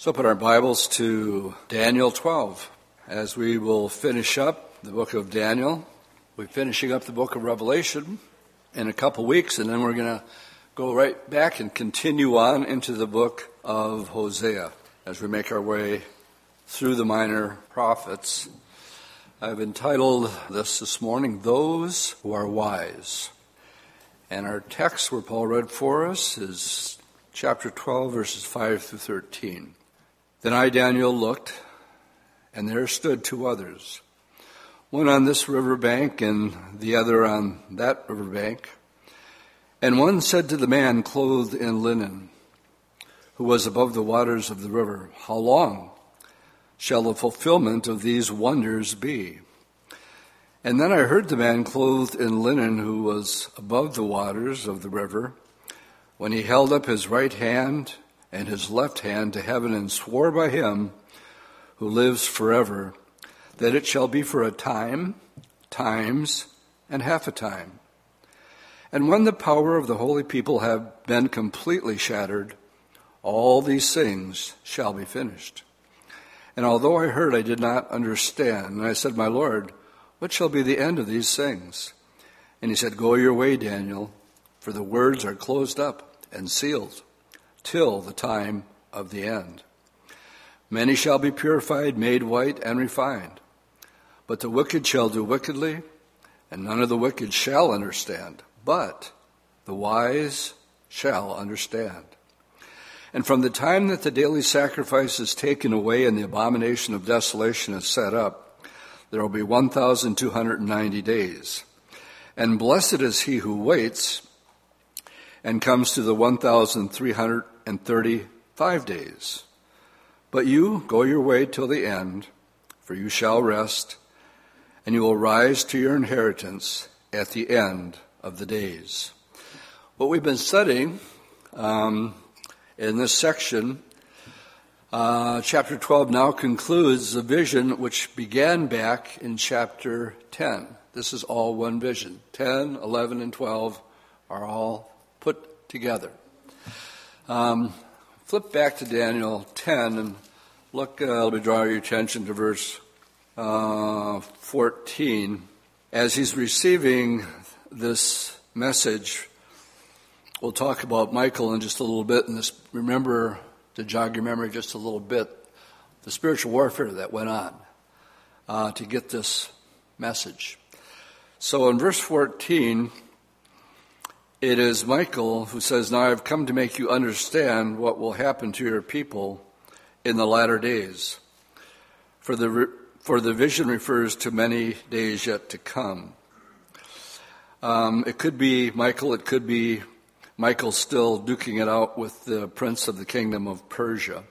So put our Bibles to Daniel 12 as we will finish up the book of Daniel. We're finishing up the book of Revelation in a couple weeks, and then we're going to go right back and continue on into the book of Hosea as we make our way through the minor prophets. I've entitled this this morning, Those Who Are Wise. And our text where Paul read for us is chapter 12, verses 5 through 13. Then I, Daniel, looked, and there stood two others, one on this river bank and the other on that river bank. And one said to the man clothed in linen, who was above the waters of the river, How long shall the fulfillment of these wonders be? And then I heard the man clothed in linen, who was above the waters of the river, when he held up his right hand and his left hand to heaven and swore by him who lives forever that it shall be for a time, times, and half a time. And when the power of the holy people have been completely shattered, all these things shall be finished. And although I heard, I did not understand. And I said, My Lord, what shall be the end of these things? And he said, Go your way, Daniel, for the words are closed up and sealed till the time of the end. Many shall be purified, made white, and refined. But the wicked shall do wickedly, and none of the wicked shall understand. But the wise shall understand. And from the time that the daily sacrifice is taken away and the abomination of desolation is set up, there will be 1,290 days. And blessed is he who waits and comes to the 1,335 days. But you go your way till the end, for you shall rest, and you will rise to your inheritance at the end of the days. What we've been studying um, in this section, uh, chapter 12 now concludes the vision which began back in chapter 10. This is all one vision. 10, 11, and 12 are all together. Um, flip back to Daniel 10 and look, uh, let me draw your attention to verse uh, 14. As he's receiving this message, we'll talk about Michael in just a little bit, and this, remember, to jog your memory just a little bit, the spiritual warfare that went on uh, to get this message. So in verse 14, it is Michael who says, Now I've come to make you understand what will happen to your people in the latter days. For the, for the vision refers to many days yet to come. Um, it could be Michael, it could be Michael still duking it out with the prince of the kingdom of Persia.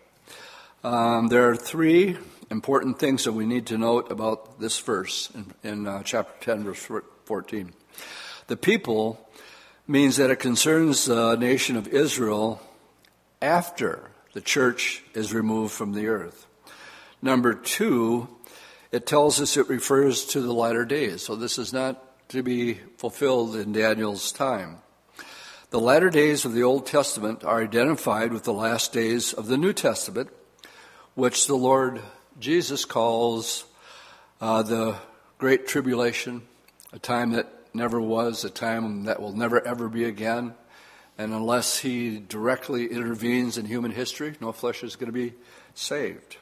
Um, there are three important things that we need to note about this verse in, in uh, chapter 10, verse 14. The people means that it concerns the nation of Israel after the church is removed from the earth. Number two, it tells us it refers to the latter days. So this is not to be fulfilled in Daniel's time. The latter days of the Old Testament are identified with the last days of the New Testament, which the Lord Jesus calls uh, the Great Tribulation, a time that never was, a time that will never ever be again. And unless he directly intervenes in human history, no flesh is going to be saved.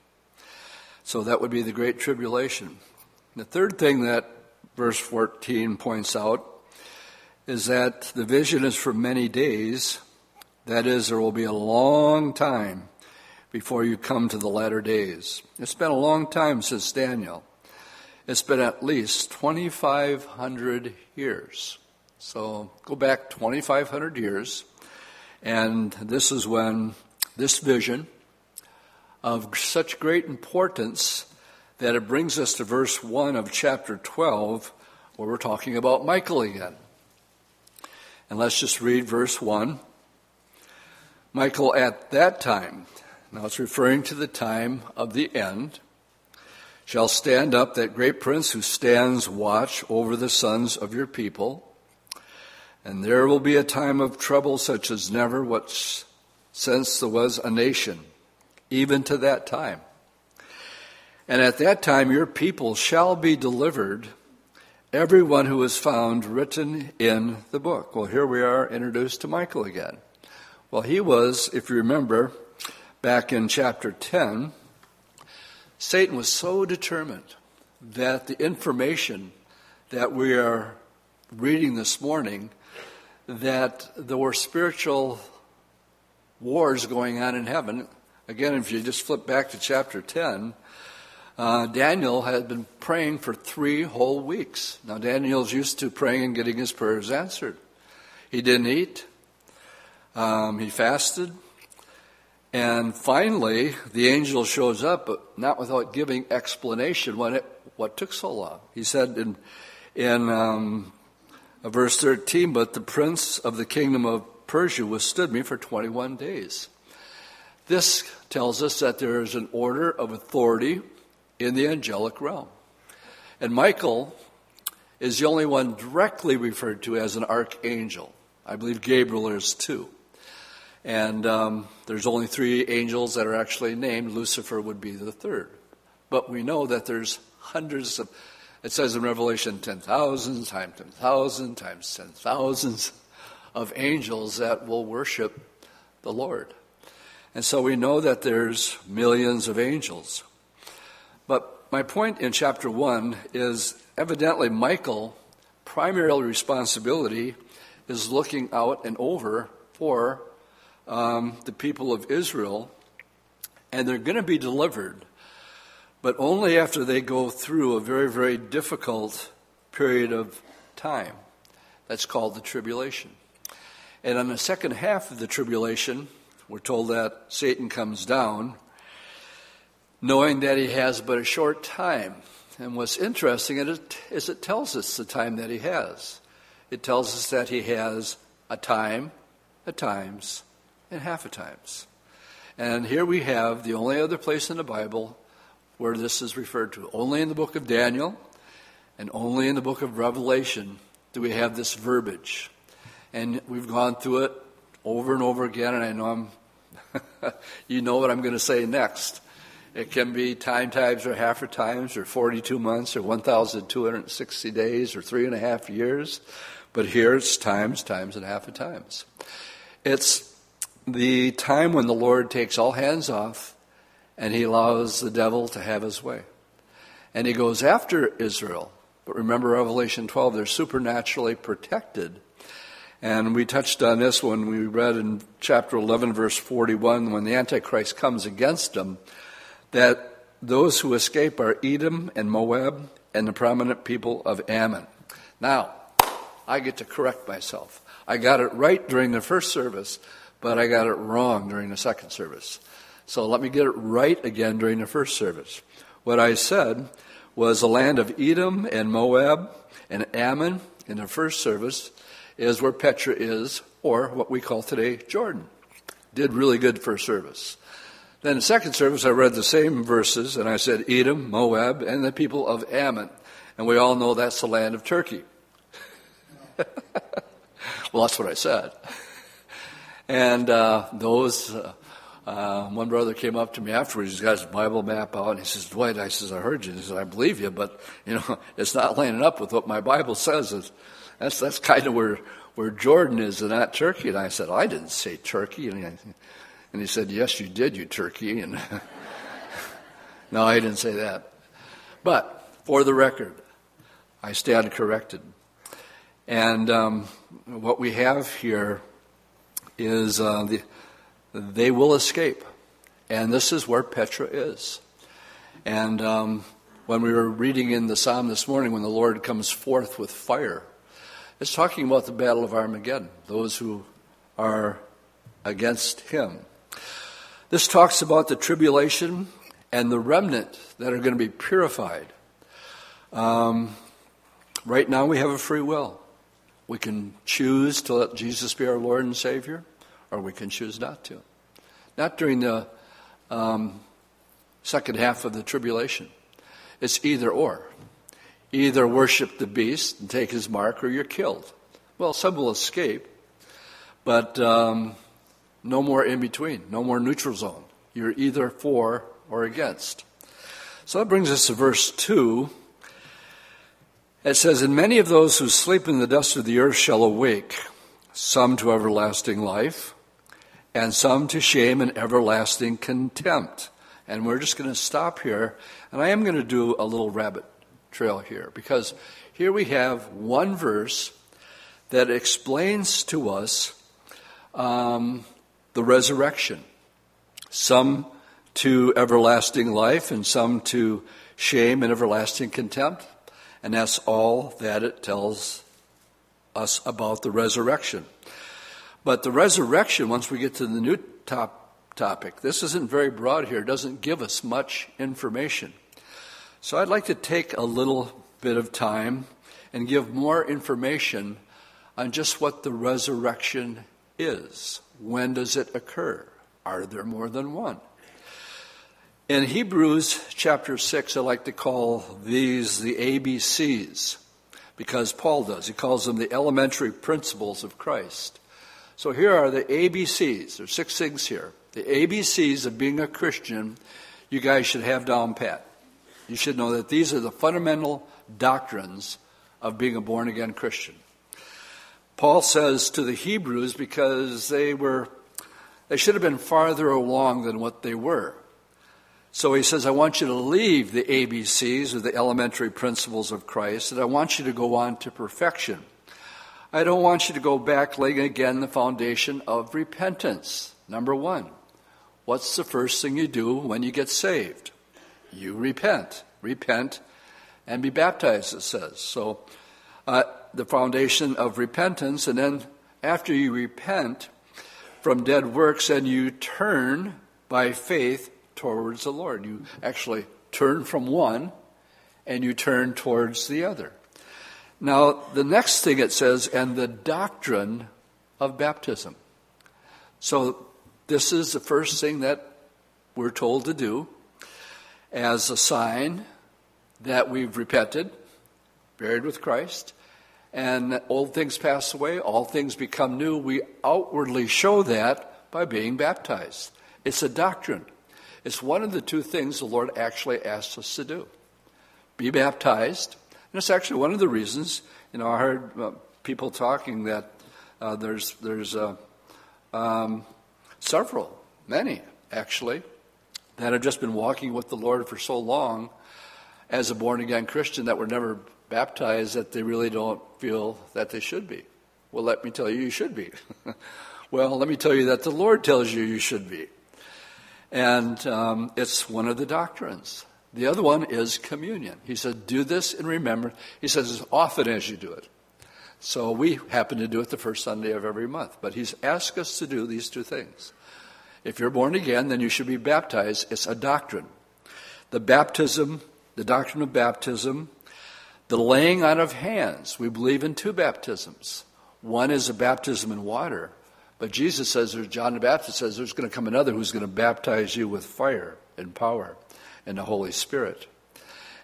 So that would be the Great Tribulation. The third thing that verse 14 points out is that the vision is for many days. That is, there will be a long time before you come to the latter days. It's been a long time since Daniel. It's been at least 2,500 years. So go back 2,500 years, and this is when this vision of such great importance that it brings us to verse 1 of chapter 12, where we're talking about Michael again. And let's just read verse 1. Michael at that time, now it's referring to the time of the end, shall stand up that great prince who stands watch over the sons of your people. And there will be a time of trouble such as never what since there was a nation. even to that time. And at that time your people shall be delivered, everyone who is found written in the book. Well, here we are introduced to Michael again. Well, he was, if you remember, back in chapter 10, Satan was so determined that the information that we are reading this morning that there were spiritual wars going on in heaven. Again, if you just flip back to chapter 10, uh, Daniel had been praying for three whole weeks. Now, Daniel's used to praying and getting his prayers answered. He didn't eat, um, he fasted, and finally, the angel shows up, but not without giving explanation it, what took so long. He said in, in um, verse 13, But the prince of the kingdom of Persia withstood me for 21 days. This tells us that there is an order of authority in the angelic realm. And Michael is the only one directly referred to as an archangel. I believe Gabriel is too. And um, there's only three angels that are actually named. Lucifer would be the third. But we know that there's hundreds of, it says in Revelation, 10,000 times 10,000 times 10,000s of angels that will worship the Lord. And so we know that there's millions of angels. But my point in chapter 1 is evidently Michael primary responsibility is looking out and over for um, the people of Israel, and they're going to be delivered, but only after they go through a very, very difficult period of time. That's called the tribulation. And on the second half of the tribulation, we're told that Satan comes down, knowing that he has but a short time. And what's interesting is it tells us the time that he has. It tells us that he has a time, a times, and half a times. And here we have the only other place in the Bible where this is referred to. Only in the book of Daniel and only in the book of Revelation do we have this verbiage. And we've gone through it over and over again, and I know I'm, you know what I'm going to say next. It can be time times or half a times or 42 months or 1,260 days or three and a half years. But here it's times, times, and half a times. It's the time when the Lord takes all hands off and he allows the devil to have his way. And he goes after Israel. But remember Revelation 12, they're supernaturally protected. And we touched on this when we read in chapter 11, verse 41, when the Antichrist comes against them, that those who escape are Edom and Moab and the prominent people of Ammon. Now, I get to correct myself. I got it right during the first service but I got it wrong during the second service. So let me get it right again during the first service. What I said was the land of Edom and Moab and Ammon in the first service is where Petra is, or what we call today Jordan. Did really good first service. Then in the second service, I read the same verses, and I said Edom, Moab, and the people of Ammon. And we all know that's the land of Turkey. well, that's what I said. And uh, those, uh, uh, one brother came up to me afterwards. He's got his Bible map out, and he says, "Dwight," I says, "I heard you." He says, "I believe you, but you know, it's not lining up with what my Bible says." It's, that's that's kind of where where Jordan is, and not Turkey. And I said, "I didn't say Turkey," and he, and he said, "Yes, you did, you Turkey." And no, I didn't say that. But for the record, I stand corrected. And um, what we have here is uh, the, they will escape. And this is where Petra is. And um, when we were reading in the psalm this morning, when the Lord comes forth with fire, it's talking about the battle of Armageddon, those who are against him. This talks about the tribulation and the remnant that are going to be purified. Um, right now, we have a free will. We can choose to let Jesus be our Lord and Savior, or we can choose not to. Not during the um, second half of the tribulation. It's either or. Either worship the beast and take his mark, or you're killed. Well, some will escape, but um, no more in between, no more neutral zone. You're either for or against. So that brings us to verse 2. It says, And many of those who sleep in the dust of the earth shall awake, some to everlasting life, and some to shame and everlasting contempt. And we're just going to stop here, and I am going to do a little rabbit trail here, because here we have one verse that explains to us um, the resurrection. Some to everlasting life, and some to shame and everlasting contempt. And that's all that it tells us about the resurrection. But the resurrection, once we get to the new top topic, this isn't very broad here, it doesn't give us much information. So I'd like to take a little bit of time and give more information on just what the resurrection is. When does it occur? Are there more than one? In Hebrews chapter 6, I like to call these the ABCs because Paul does. He calls them the elementary principles of Christ. So here are the ABCs. There's six things here. The ABCs of being a Christian, you guys should have down pat. You should know that these are the fundamental doctrines of being a born again Christian. Paul says to the Hebrews because they were they should have been farther along than what they were. So he says, I want you to leave the ABCs or the elementary principles of Christ, and I want you to go on to perfection. I don't want you to go back laying again the foundation of repentance. Number one, what's the first thing you do when you get saved? You repent. Repent and be baptized, it says. So, uh, the foundation of repentance, and then after you repent from dead works and you turn by faith towards the Lord. You actually turn from one and you turn towards the other. Now, the next thing it says, and the doctrine of baptism. So, this is the first thing that we're told to do as a sign that we've repented, buried with Christ, and old things pass away, all things become new. We outwardly show that by being baptized. It's a doctrine. It's one of the two things the Lord actually asks us to do be baptized. And it's actually one of the reasons, you know, I heard uh, people talking that uh, there's, there's uh, um, several, many actually, that have just been walking with the Lord for so long as a born again Christian that were never baptized that they really don't feel that they should be. Well, let me tell you, you should be. well, let me tell you that the Lord tells you you should be. And um, it's one of the doctrines. The other one is communion. He said, Do this and remember. He says, as often as you do it. So we happen to do it the first Sunday of every month. But he's asked us to do these two things. If you're born again, then you should be baptized. It's a doctrine. The baptism, the doctrine of baptism, the laying on of hands. We believe in two baptisms. One is a baptism in water, but Jesus says, or John the Baptist says, there's going to come another who's going to baptize you with fire and power and the Holy Spirit.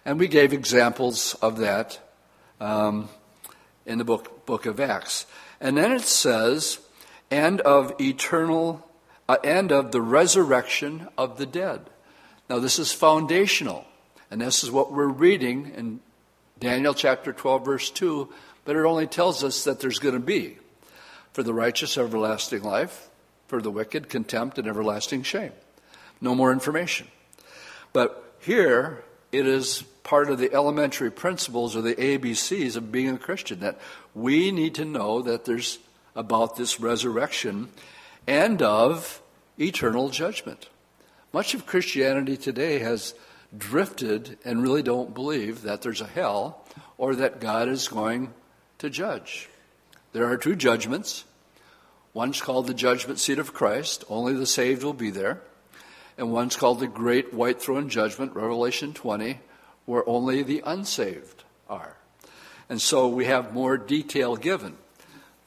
And we gave examples of that um, in the book, book of Acts. And then it says, and of eternal, uh, and of the resurrection of the dead. Now, this is foundational. And this is what we're reading in Daniel chapter 12, verse 2. But it only tells us that there's going to be for the righteous, everlasting life, for the wicked, contempt and everlasting shame. No more information. But here, it is part of the elementary principles or the ABCs of being a Christian that we need to know that there's about this resurrection and of eternal judgment. Much of Christianity today has drifted and really don't believe that there's a hell or that God is going to judge. There are two judgments. One's called the judgment seat of Christ, only the saved will be there. And one's called the great white throne judgment, Revelation 20, where only the unsaved are. And so we have more detail given.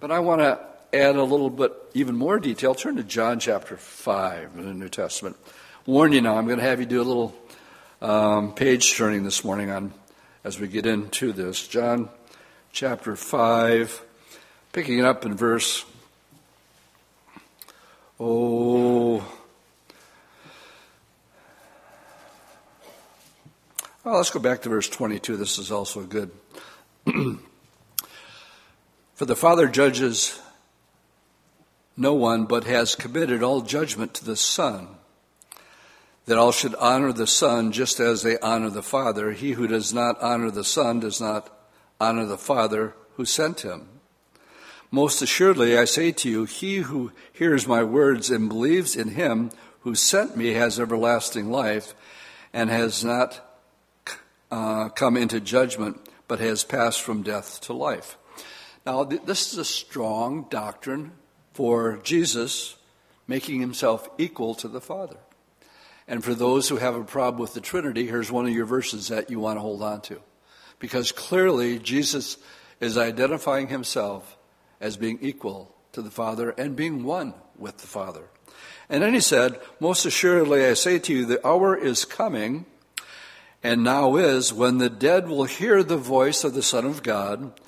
But I want to add a little bit, even more detail. Turn to John chapter 5 in the New Testament. Warn you now, I'm going to have you do a little um, page turning this morning on as we get into this. John chapter 5. Picking it up in verse, oh, well, let's go back to verse 22. This is also good. For the Father judges no one, but has committed all judgment to the Son, that all should honor the Son just as they honor the Father. He who does not honor the Son does not honor the Father who sent him. Most assuredly, I say to you, he who hears my words and believes in him who sent me has everlasting life and has not uh, come into judgment, but has passed from death to life. Now, th- this is a strong doctrine for Jesus making himself equal to the Father. And for those who have a problem with the Trinity, here's one of your verses that you want to hold on to. Because clearly, Jesus is identifying himself as being equal to the Father and being one with the Father. And then he said, Most assuredly I say to you, the hour is coming, and now is, when the dead will hear the voice of the Son of God,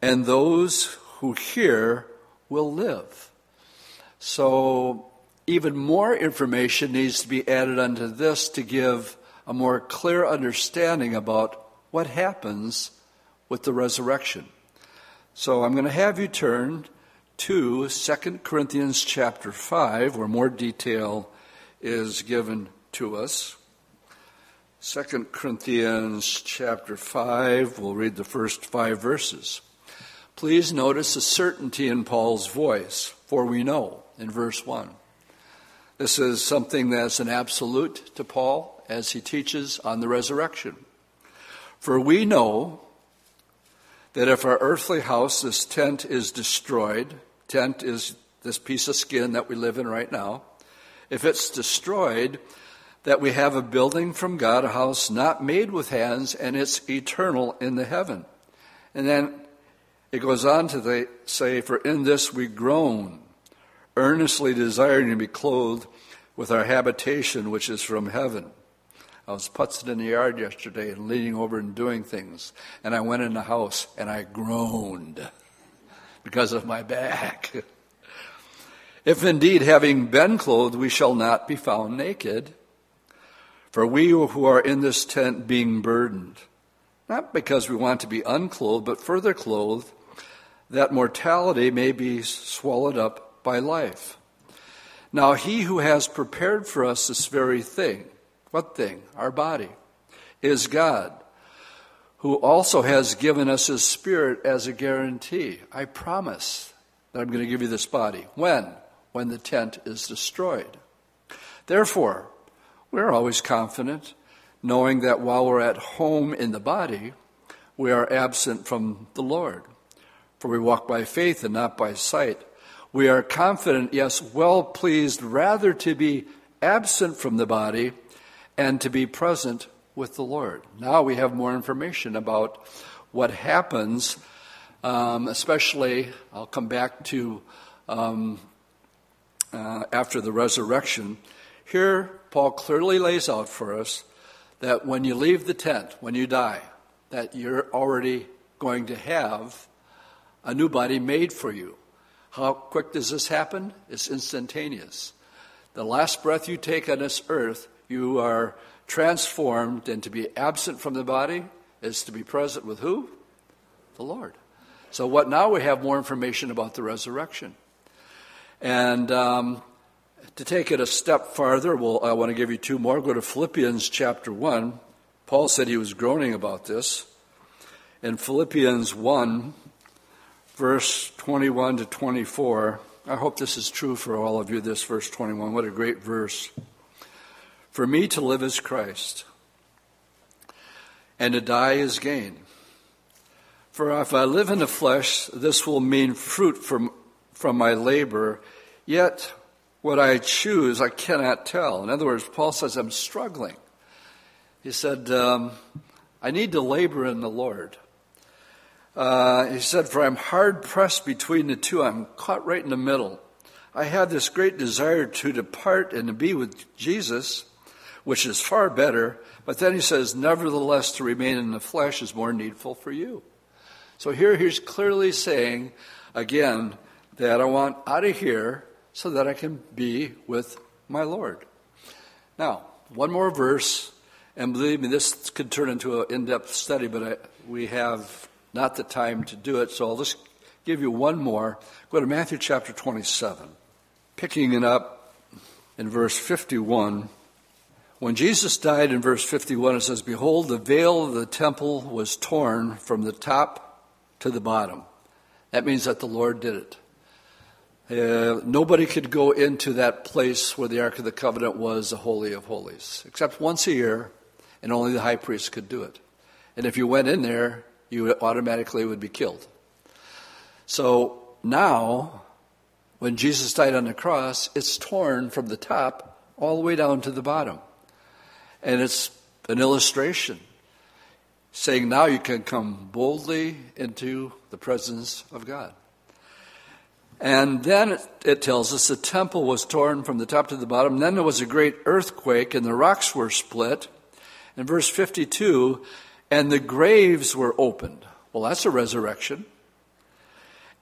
and those who hear will live. So, even more information needs to be added unto this to give a more clear understanding about what happens with the resurrection. So, I'm going to have you turn to 2 Corinthians chapter 5, where more detail is given to us. 2 Corinthians chapter 5, we'll read the first five verses. Please notice the certainty in Paul's voice, for we know, in verse 1. This is something that's an absolute to Paul as he teaches on the resurrection. For we know that if our earthly house, this tent, is destroyed, tent is this piece of skin that we live in right now, if it's destroyed, that we have a building from God, a house not made with hands, and it's eternal in the heaven. And then it goes on to say, For in this we groan, earnestly desiring to be clothed with our habitation which is from heaven. I was putzing in the yard yesterday and leaning over and doing things, and I went in the house and I groaned because of my back. if indeed, having been clothed, we shall not be found naked, for we who are in this tent being burdened, not because we want to be unclothed, but further clothed, that mortality may be swallowed up by life. Now, he who has prepared for us this very thing, what thing? Our body, is God, who also has given us his Spirit as a guarantee. I promise that I'm going to give you this body. When? When the tent is destroyed. Therefore, we're always confident, knowing that while we're at home in the body, we are absent from the Lord. For we walk by faith and not by sight. We are confident, yes, well pleased, rather to be absent from the body and to be present with the Lord. Now we have more information about what happens, um, especially, I'll come back to um, uh, after the resurrection. Here, Paul clearly lays out for us that when you leave the tent, when you die, that you're already going to have a new body made for you. How quick does this happen? It's instantaneous. The last breath you take on this earth, you are transformed, and to be absent from the body is to be present with who? The Lord. So, what now we have more information about the resurrection. And um, to take it a step farther, well, I want to give you two more. Go to Philippians chapter 1. Paul said he was groaning about this. In Philippians 1, verse 21 to 24. I hope this is true for all of you, this verse 21. What a great verse. For me to live is Christ, and to die is gain. For if I live in the flesh, this will mean fruit from, from my labor, yet what I choose I cannot tell. In other words, Paul says, I'm struggling. He said, um, I need to labor in the Lord. Uh, he said, For I'm hard pressed between the two. I'm caught right in the middle. I have this great desire to depart and to be with Jesus, which is far better. But then he says, Nevertheless, to remain in the flesh is more needful for you. So here he's clearly saying, again, that I want out of here so that I can be with my Lord. Now, one more verse, And believe me, this could turn into an in depth study, but I, we have not the time to do it, so I'll just give you one more. Go to Matthew chapter 27, picking it up in verse 51. When Jesus died in verse 51, it says, Behold, the veil of the temple was torn from the top to the bottom. That means that the Lord did it. Uh, nobody could go into that place where the Ark of the Covenant was, the Holy of Holies, except once a year, and only the high priest could do it. And if you went in there, you automatically would be killed. So now, when Jesus died on the cross, it's torn from the top all the way down to the bottom. And it's an illustration saying now you can come boldly into the presence of God. And then it, it, tells us the temple was torn from the top to the bottom. Then there was a great earthquake and the rocks were split. In verse 52, and the graves were opened. Well, that's a resurrection.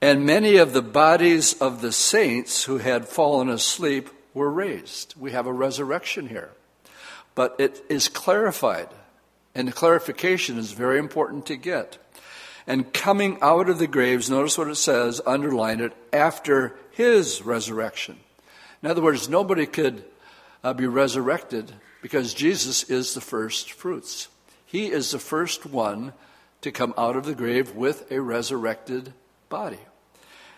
And many of the bodies of the saints who had fallen asleep were raised. We have a resurrection here. But it is clarified, and the clarification is very important to get. And coming out of the graves, notice what it says, underline it, after his resurrection. In other words, nobody could uh, be resurrected because Jesus is the first fruits. He is the first one to come out of the grave with a resurrected body.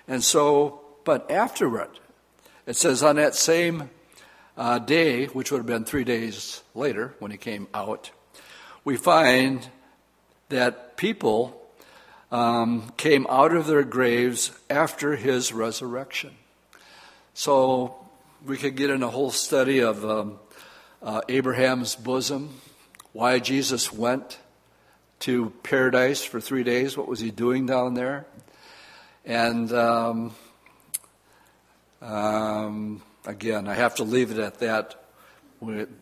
And so, but after afterward, it says on that same uh, day, which would have been three days later when he came out, we find that people um, came out of their graves after his resurrection. So we could get in a whole study of um, uh, Abraham's bosom why Jesus went to paradise for three days. What was he doing down there? And um, um, again, I have to leave it at that.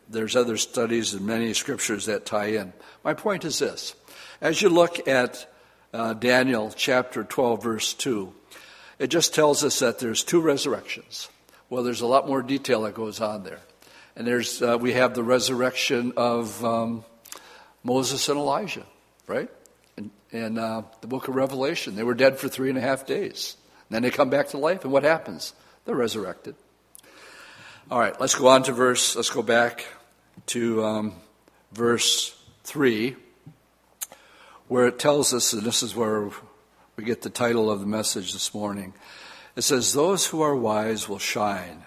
There's other studies and many scriptures that tie in. My point is this as you look at uh, Daniel chapter 12, verse 2, it just tells us that there's two resurrections. Well, there's a lot more detail that goes on there. And there's, uh, we have the resurrection of um, Moses and Elijah, right? In, in uh, the book of Revelation, they were dead for three and a half days. And then they come back to life, and what happens? They're resurrected. All right, let's go on to verse, let's go back to um, verse 3, where it tells us, and this is where we get the title of the message this morning. It says, Those who are wise will shine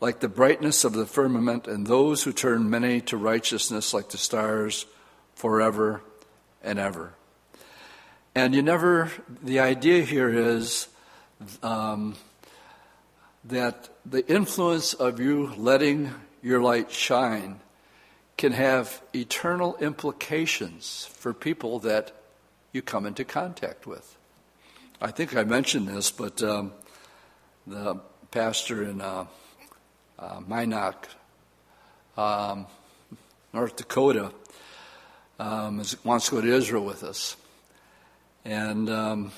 like the brightness of the firmament, and those who turn many to righteousness like the stars forever and ever. And you never, the idea here is um, that the influence of you letting your light shine can have eternal implications for people that you come into contact with. I think I mentioned this, but um, the pastor in uh, uh, um, North Dakota, um, wants to go to Israel with us. And, um,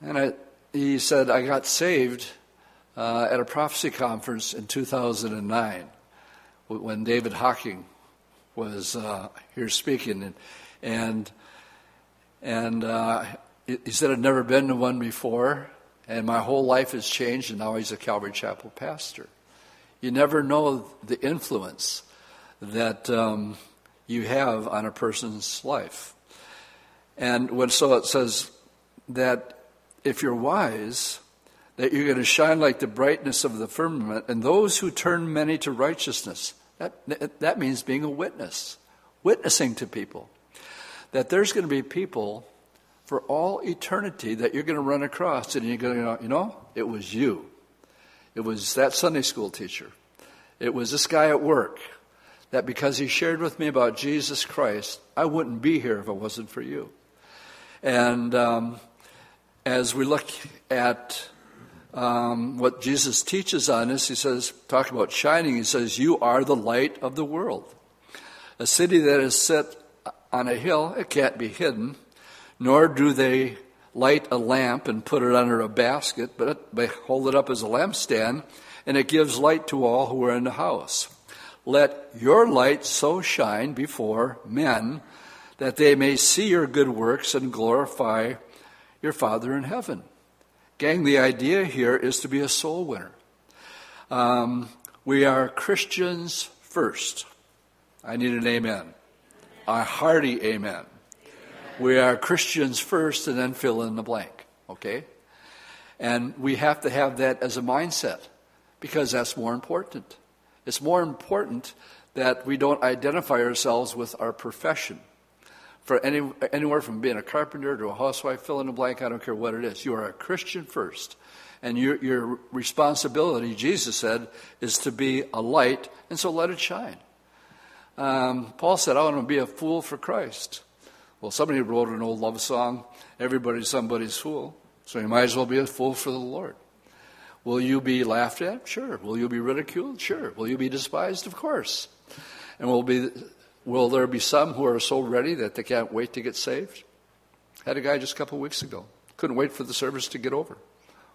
and I, he said, I got saved uh, at a prophecy conference in 2009 when David Hocking was uh, here speaking. And, and, and uh, he said, I'd never been to one before. And my whole life has changed, and now he's a Calvary Chapel pastor. You never know the influence that um, you have on a person's life. And when so it says that if you're wise, that you're going to shine like the brightness of the firmament, and those who turn many to righteousness. That, that means being a witness, witnessing to people. That there's going to be people for all eternity that you're going to run across, and you're going to go, you know, it was you. It was that Sunday school teacher. It was this guy at work that because he shared with me about Jesus Christ, I wouldn't be here if it wasn't for you. And um, as we look at um, what Jesus teaches on this, he says, talk about shining, he says, You are the light of the world. A city that is set on a hill, it can't be hidden nor do they light a lamp and put it under a basket, but they hold it up as a lampstand, and it gives light to all who are in the house. let your light so shine before men that they may see your good works and glorify your Father in heaven. Gang, the idea here is to be a soul winner. Um, we are Christians first. I need an amen. A hearty amen. amen. We are Christians first and then fill in the blank, okay? And we have to have that as a mindset because that's more important. It's more important that we don't identify ourselves with our profession. For any, anywhere from being a carpenter to a housewife, fill in the blank, I don't care what it is. You are a Christian first. And your, your responsibility, Jesus said, is to be a light, and so let it shine. Um, Paul said, I want to be a fool for Christ. Well, somebody wrote an old love song, Everybody's Somebody's Fool. So you might as well be a fool for the Lord. Will you be laughed at? Sure. Will you be ridiculed? Sure. Will you be despised? Of course. And will be will there be some who are so ready that they can't wait to get saved? Had a guy just a couple weeks ago. Couldn't wait for the service to get over.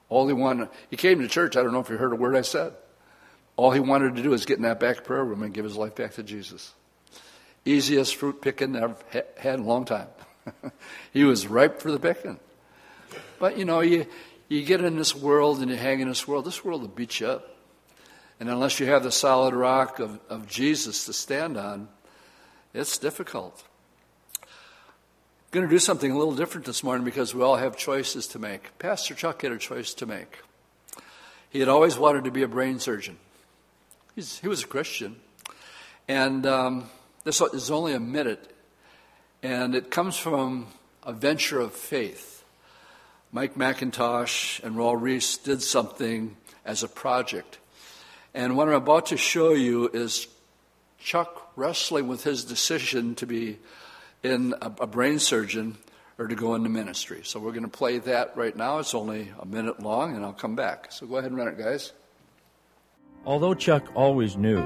All he wanted, he came to church. I don't know if you heard a word I said. All he wanted to do is get in that back prayer room and give his life back to Jesus. Easiest fruit picking I've had in a long time. he was ripe for the picking. But you know, you, you get in this world and you hang in this world, this world will beat you up. And unless you have the solid rock of, of Jesus to stand on, it's difficult. I'm going to do something a little different this morning because we all have choices to make. Pastor Chuck had a choice to make. He had always wanted to be a brain surgeon. He's, he was a Christian. And um, this is only a minute, and it comes from a venture of faith. Mike MacIntosh and Raul Ries did something as a project. And what I'm about to show you is Chuck wrestling with his decision to be in a, a brain surgeon or to go into ministry. So we're going to play that right now. It's only a minute long, and I'll come back. So go ahead and run it, guys. Although Chuck always knew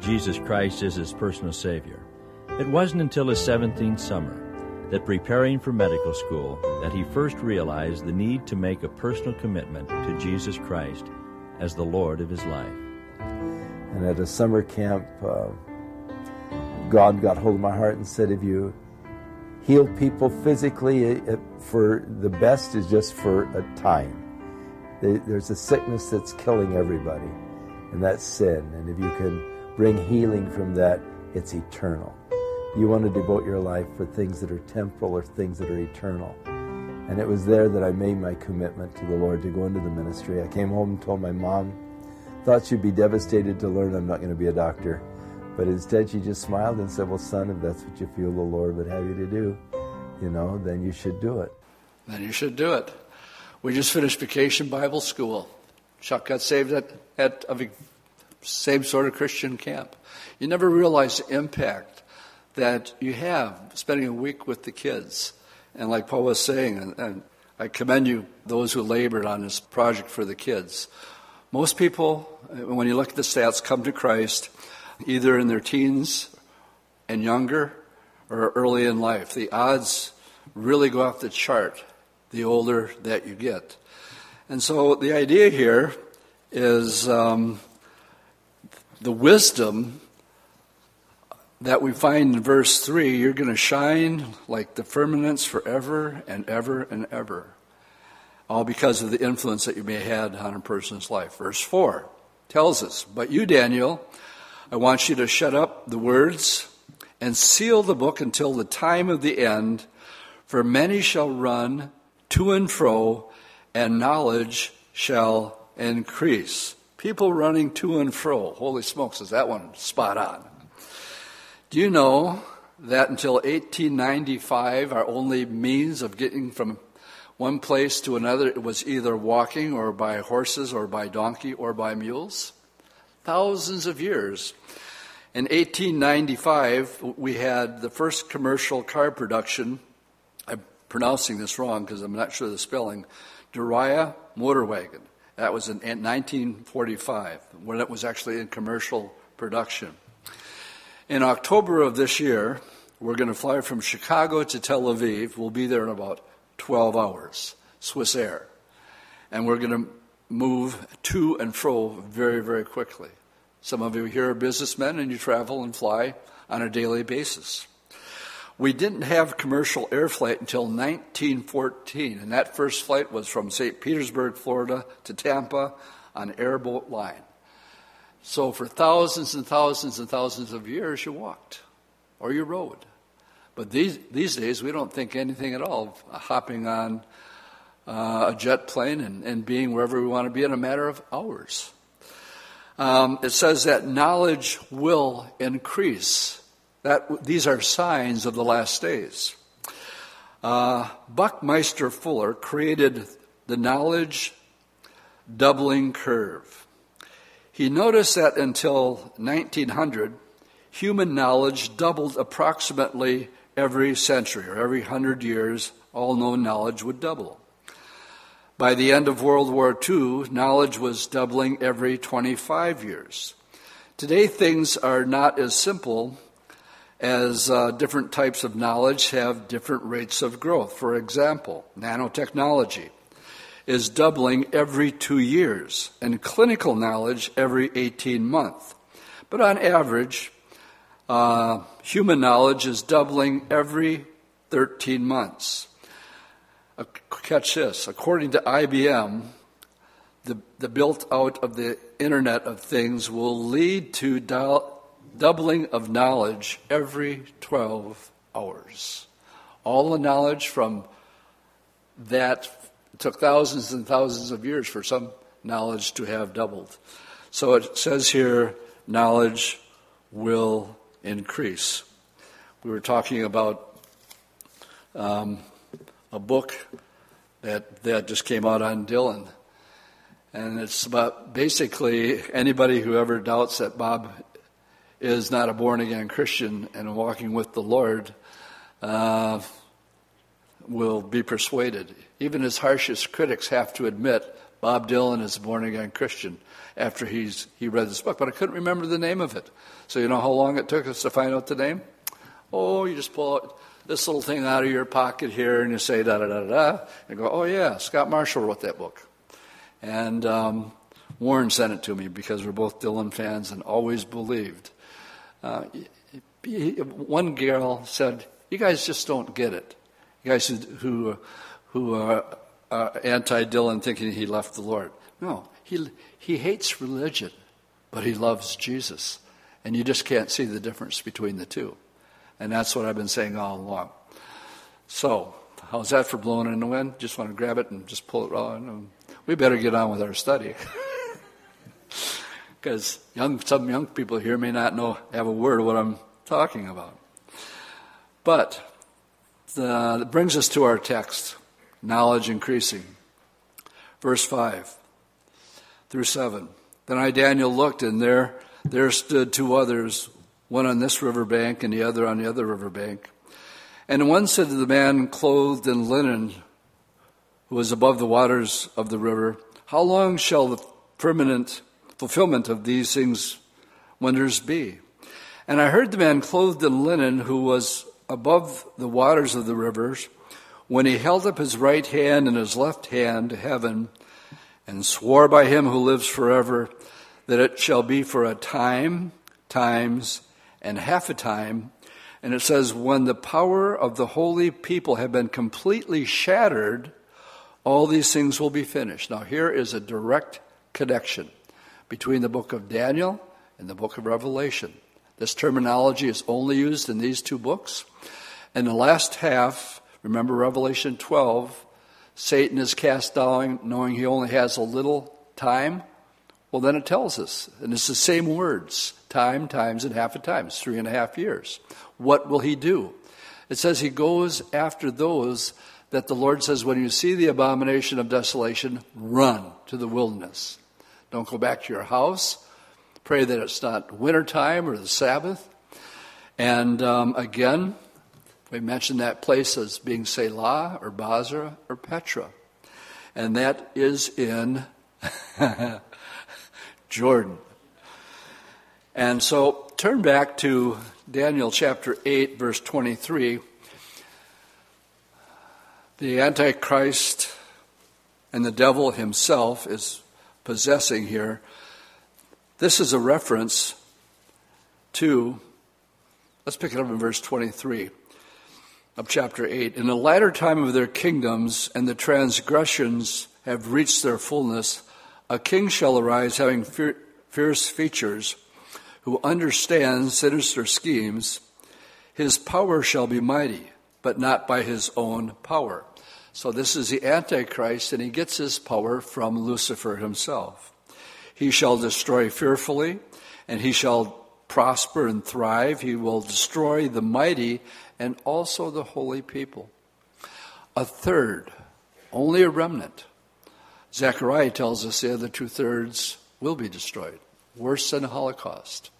Jesus Christ is his personal Savior, it wasn't until his 17th summer that preparing for medical school that he first realized the need to make a personal commitment to Jesus Christ as the Lord of his life. And at a summer camp, uh, God got hold of my heart and said, if you heal people physically, it, for the best is just for a time. There's a sickness that's killing everybody, and that's sin. And if you can bring healing from that, it's eternal. You want to devote your life for things that are temporal or things that are eternal. And it was there that I made my commitment to the Lord to go into the ministry. I came home and told my mom, thought she'd be devastated to learn I'm not going to be a doctor. But instead, she just smiled and said, Well, son, if that's what you feel the Lord would have you to do, you know, then you should do it. Then you should do it. We just finished Vacation Bible School. Chuck got saved at, at a same sort of Christian camp. You never realize the impact that you have spending a week with the kids. And like Paul was saying, and, and I commend you, those who labored on this project for the kids. Most people, when you look at the stats, come to Christ either in their teens and younger or early in life. The odds really go off the chart the older that you get. And so the idea here is um, the wisdom that we find in verse 3 you're going to shine like the firmaments forever and ever and ever. All because of the influence that you may have had on a person's life. Verse 4 tells us, But you, Daniel, I want you to shut up the words and seal the book until the time of the end, for many shall run to and fro, and knowledge shall increase. People running to and fro. Holy smokes, is that one spot on? Do you know that until 1895, our only means of getting from one place to another It was either walking or by horses or by donkey or by mules? Thousands of years. In 1895, we had the first commercial car production. I'm pronouncing this wrong because I'm not sure the spelling. Duryea motor wagon. That was in 1945 when it was actually in commercial production. In October of this year, we're going to fly from Chicago to Tel Aviv. We'll be there in about 12 hours, Swissair. And we're going to move to and fro very, very quickly. Some of you here are businessmen and you travel and fly on a daily basis. We didn't have commercial air flight until 1914, and that first flight was from St. Petersburg, Florida to Tampa on airboat line. So for thousands and thousands and thousands of years, you walked or you rode. But these, these days, we don't think anything at all of hopping on uh, a jet plane and, and being wherever we want to be in a matter of hours. Um, it says that knowledge will increase. That these are signs of the last days. Uh, Buckminster Fuller created the knowledge doubling curve. He noticed that until 1900, human knowledge doubled approximately every century or every hundred years, all known knowledge would double. By the end of World War II, knowledge was doubling every 25 years. Today, things are not as simple as uh, different types of knowledge have different rates of growth. For example, nanotechnology is doubling every two years, and clinical knowledge every 18 months. But on average, uh, human knowledge is doubling every 13 months. Uh, catch this according to IBM, the, the built out of the Internet of Things will lead to do- doubling of knowledge every 12 hours. All the knowledge from that took thousands and thousands of years for some knowledge to have doubled. So it says here knowledge will increase. We were talking about um, a book that, that just came out on Dylan. And it's about basically anybody who ever doubts that Bob is not a born again Christian and walking with the Lord uh, will be persuaded. Even his harshest critics have to admit Bob Dylan is a born again Christian after he's, he read this book. But I couldn't remember the name of it. So you know how long it took us to find out the name? Oh, you just pull out this little thing out of your pocket here and you say da da da da, and go, oh yeah, Scott Marshall wrote that book, and um, Warren sent it to me because we're both Dylan fans and always believed. Uh, one girl said, "You guys just don't get it. You guys who who, who are uh, anti-Dylan, thinking he left the Lord. No, he he hates religion, but he loves Jesus, and you just can't see the difference between the two. And that's what I've been saying all along. So, how's that for blowing in the wind? Just want to grab it and just pull it on. We better get on with our study. Because young, some young people here may not know, have a word of what I'm talking about. But the, that brings us to our text knowledge increasing. Verse 5 through 7. Then I, Daniel, looked, and there, there stood two others one on this river bank and the other on the other river bank. And one said to the man clothed in linen, who was above the waters of the river, How long shall the permanent fulfillment of these things wonders be? And I heard the man clothed in linen, who was above the waters of the rivers, when he held up his right hand and his left hand to heaven, and swore by him who lives forever that it shall be for a time, times, and half a time. And it says, when the power of the holy people have been completely shattered, all these things will be finished. Now, here is a direct connection between the book of Daniel and the book of Revelation. This terminology is only used in these two books. In the last half, remember Revelation 12, Satan is cast down knowing he only has a little time. Well, then it tells us, and it's the same words time, times, and half a time. It's three and a half years. What will he do? It says he goes after those that the Lord says, when you see the abomination of desolation, run to the wilderness. Don't go back to your house. Pray that it's not wintertime or the Sabbath. And um, again, we mentioned that place as being Selah or Bozrah or Petra. And that is in Jordan. And so turn back to Daniel chapter 8, verse 23. The Antichrist and the devil himself is possessing here This is a reference to, let's pick it up in verse 23 of chapter 8. In the latter time of their kingdoms and the transgressions have reached their fullness, a king shall arise having fierce features, who understands sinister schemes. His power shall be mighty, but not by his own power. So this is the Antichrist, and he gets his power from Lucifer himself. He shall destroy fearfully, and he shall prosper and thrive. He will destroy the mighty and also the holy people. A third, only a remnant. Zechariah tells us the other two thirds will be destroyed, worse than the Holocaust.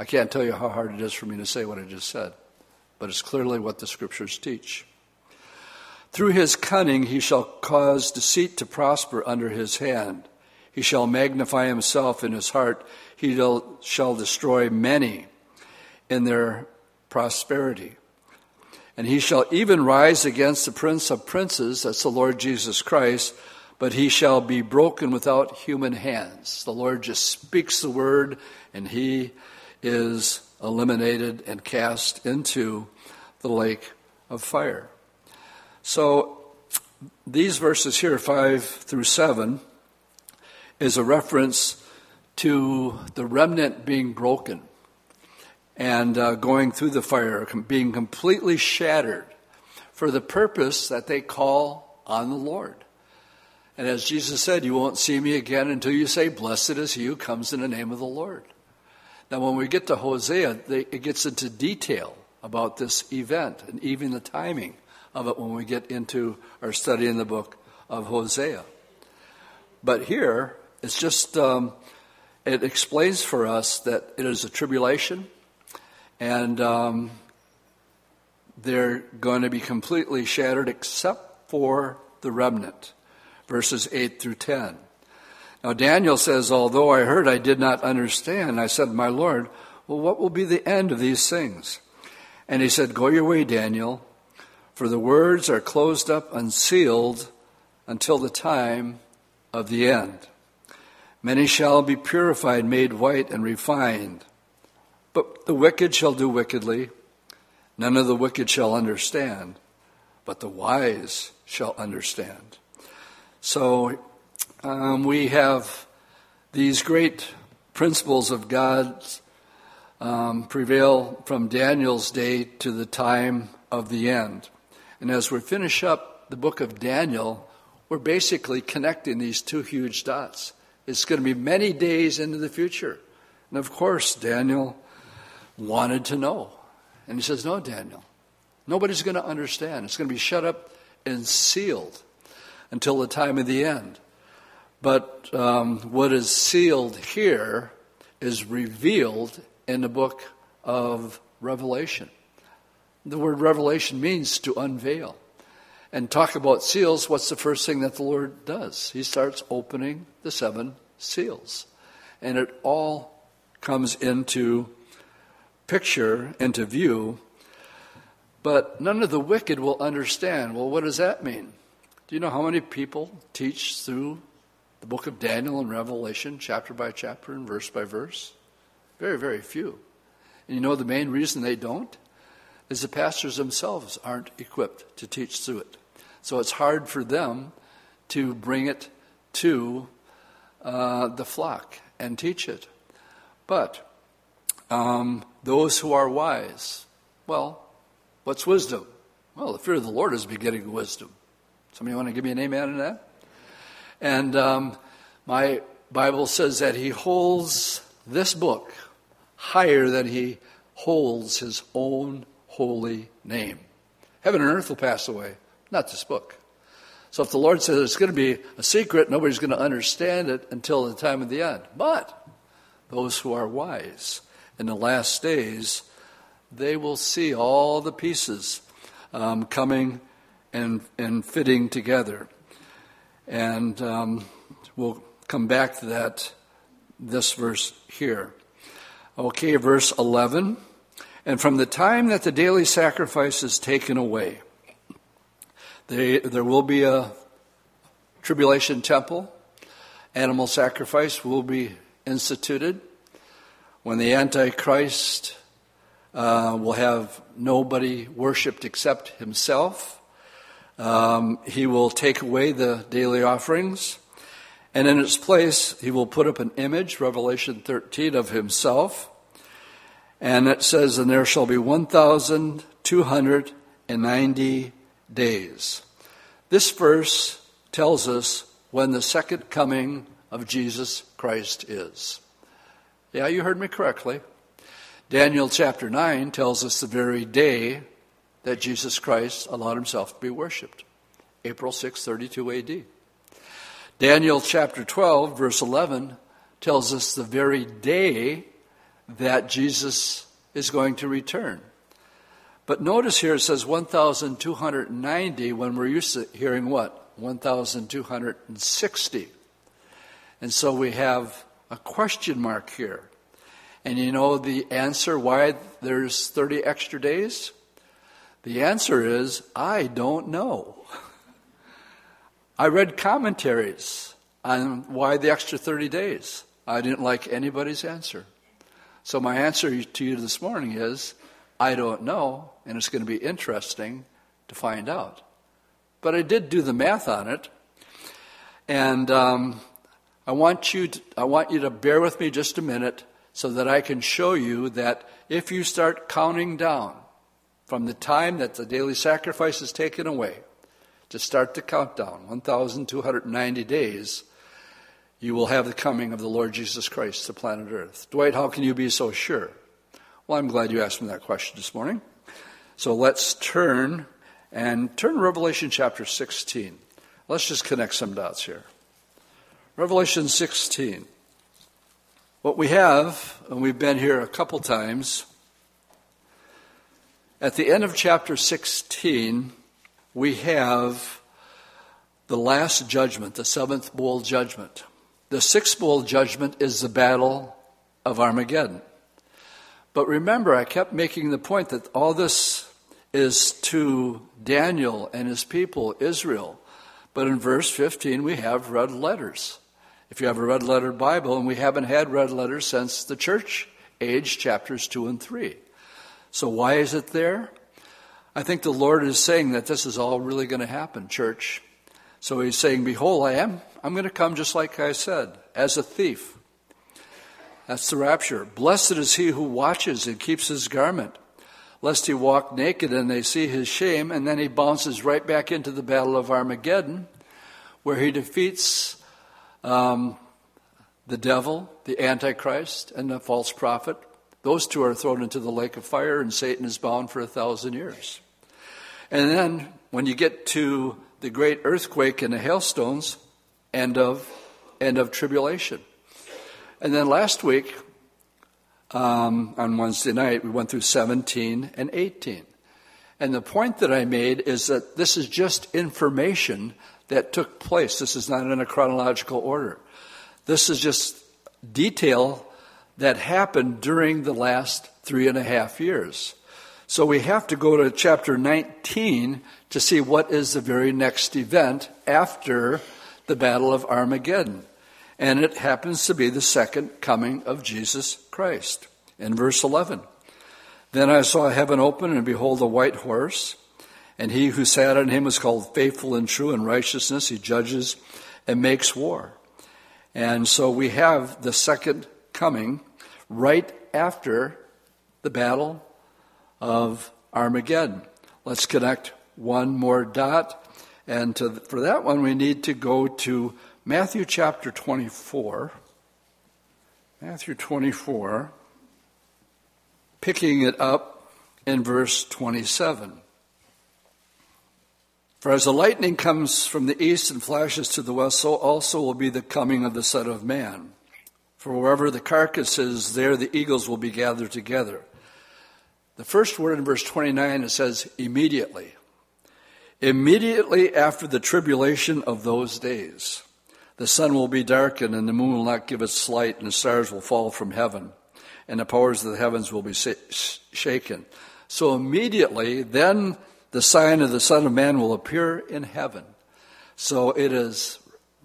I can't tell you how hard it is for me to say what I just said, but it's clearly what the scriptures teach. Through his cunning he shall cause deceit to prosper under his hand. He shall magnify himself in his heart. He shall destroy many in their prosperity. And he shall even rise against the prince of princes, that's the Lord Jesus Christ, but he shall be broken without human hands. The Lord just speaks the word, and he is eliminated and cast into the lake of fire. So these verses here, 5 through 7, is a reference to the remnant being broken and uh, going through the fire, being completely shattered for the purpose that they call on the Lord. And as Jesus said, you won't see me again until you say, Blessed is he who comes in the name of the Lord. Now, when we get to Hosea, they, it gets into detail about this event and even the timing of it when we get into our study in the book of Hosea. But here, it's just, um, it explains for us that it is a tribulation and um, they're going to be completely shattered except for the remnant. Verses 8 through 10. Now, Daniel says, Although I heard, I did not understand. I said, My Lord, well, what will be the end of these things? And he said, Go your way, Daniel, for the words are closed up, unsealed until the time of the end. Many shall be purified, made white, and refined. But the wicked shall do wickedly. None of the wicked shall understand, but the wise shall understand. So um, we have these great principles of God's um, prevail from Daniel's day to the time of the end. And as we finish up the book of Daniel, we're basically connecting these two huge dots. It's going to be many days into the future. And of course, Daniel wanted to know. And he says, No, Daniel, nobody's going to understand. It's going to be shut up and sealed until the time of the end. But um, what is sealed here is revealed in the book of Revelation. The word revelation means to unveil. And talk about seals, what's the first thing that the Lord does? He starts opening the seven seals. And it all comes into picture into view, but none of the wicked will understand. Well, what does that mean? Do you know how many people teach through the book of Daniel and Revelation, chapter by chapter and verse by verse? Very, very few. And you know the main reason they don't? Is the pastors themselves aren't equipped to teach through it. So it's hard for them to bring it to uh, the flock and teach it. But um, those who are wise. Well, what's wisdom? Well, the fear of the Lord is beginning wisdom. Somebody want to give me an amen in that? And um, my Bible says that he holds this book higher than he holds his own holy name. Heaven and earth will pass away, not this book. So if the Lord says it's going to be a secret, nobody's going to understand it until the time of the end. But those who are wise in the last days, they will see all the pieces um, coming and, and fitting together. And um, we'll come back to that, this verse here. Okay, verse 11. And from the time that the daily sacrifice is taken away, they, there will be a tribulation temple. Animal sacrifice will be instituted, when the Antichrist uh, will have nobody worshipped except himself. Um, he will take away the daily offerings, and in its place, he will put up an image, Revelation 13, of himself. And it says, And there shall be 1,290 days. This verse tells us when the second coming of Jesus Christ is. Yeah, you heard me correctly. Daniel chapter 9 tells us the very day that Jesus Christ allowed himself to be worshiped. April 6, 32 AD. Daniel chapter 12, verse 11, tells us the very day that Jesus is going to return. But notice here it says 1,290 when we're used to hearing what? 1,260. And so we have a question mark here. And you know the answer why there's 30 extra days? The answer is I don't know. I read commentaries on why the extra 30 days. I didn't like anybody's answer. So my answer to you this morning is I don't know, and it's going to be interesting to find out. But I did do the math on it, and um, I want you to, I want you to bear with me just a minute so that I can show you that if you start counting down from the time that the daily sacrifice is taken away to start the countdown, 1,290 days, you will have the coming of the Lord Jesus Christ to planet Earth. Dwight, how can you be so sure? Well, I'm glad you asked me that question this morning. So let's turn and turn to Revelation chapter 16. Let's just connect some dots here. Revelation 16. What we have, and we've been here a couple times, at the end of chapter 16, we have the last judgment, the seventh bowl judgment. The sixth bowl judgment is the battle of Armageddon. But remember, I kept making the point that all this is to Daniel and his people, Israel. But in verse 15, we have red letters. If you have a red letter Bible, and we haven't had red letters since the church age, chapters 2 and 3. So why is it there? I think the Lord is saying that this is all really going to happen, church. So he's saying, Behold, I am. I'm going to come just like I said, as a thief. That's the rapture. Blessed is he who watches and keeps his garment, lest he walk naked and they see his shame, and then he bounces right back into the battle of Armageddon, where he defeats um, the devil, the Antichrist, and the false prophet. Those two are thrown into the lake of fire, and Satan is bound for a thousand years. And then, when you get to the great earthquake and the hailstones, end of end of tribulation. And then last week, um, on Wednesday night, we went through 17 and 18. And the point that I made is that this is just information that took place. This is not in a chronological order. This is just detail that happened during the last three and a half years. So we have to go to chapter 19 to see what is the very next event after the Battle of Armageddon. And it happens to be the second coming of Jesus Christ. In verse 11, then I saw heaven open, and behold, a white horse. And he who sat on him is called faithful and true in righteousness. He judges and makes war. And so we have the second coming right after the battle of Armageddon. Let's connect one more dot. And to, for that one, we need to go to Matthew chapter 24. Matthew 24, picking it up in verse 27. For as the lightning comes from the east and flashes to the west, so also will be the coming of the Son of Man. For wherever the carcass is, there the eagles will be gathered together. The first word in verse 29, it says, immediately. Immediately after the tribulation of those days, the sun will be darkened and the moon will not give its light and the stars will fall from heaven and the powers of the heavens will be shaken. So immediately, then the sign of the Son of Man will appear in heaven. So it is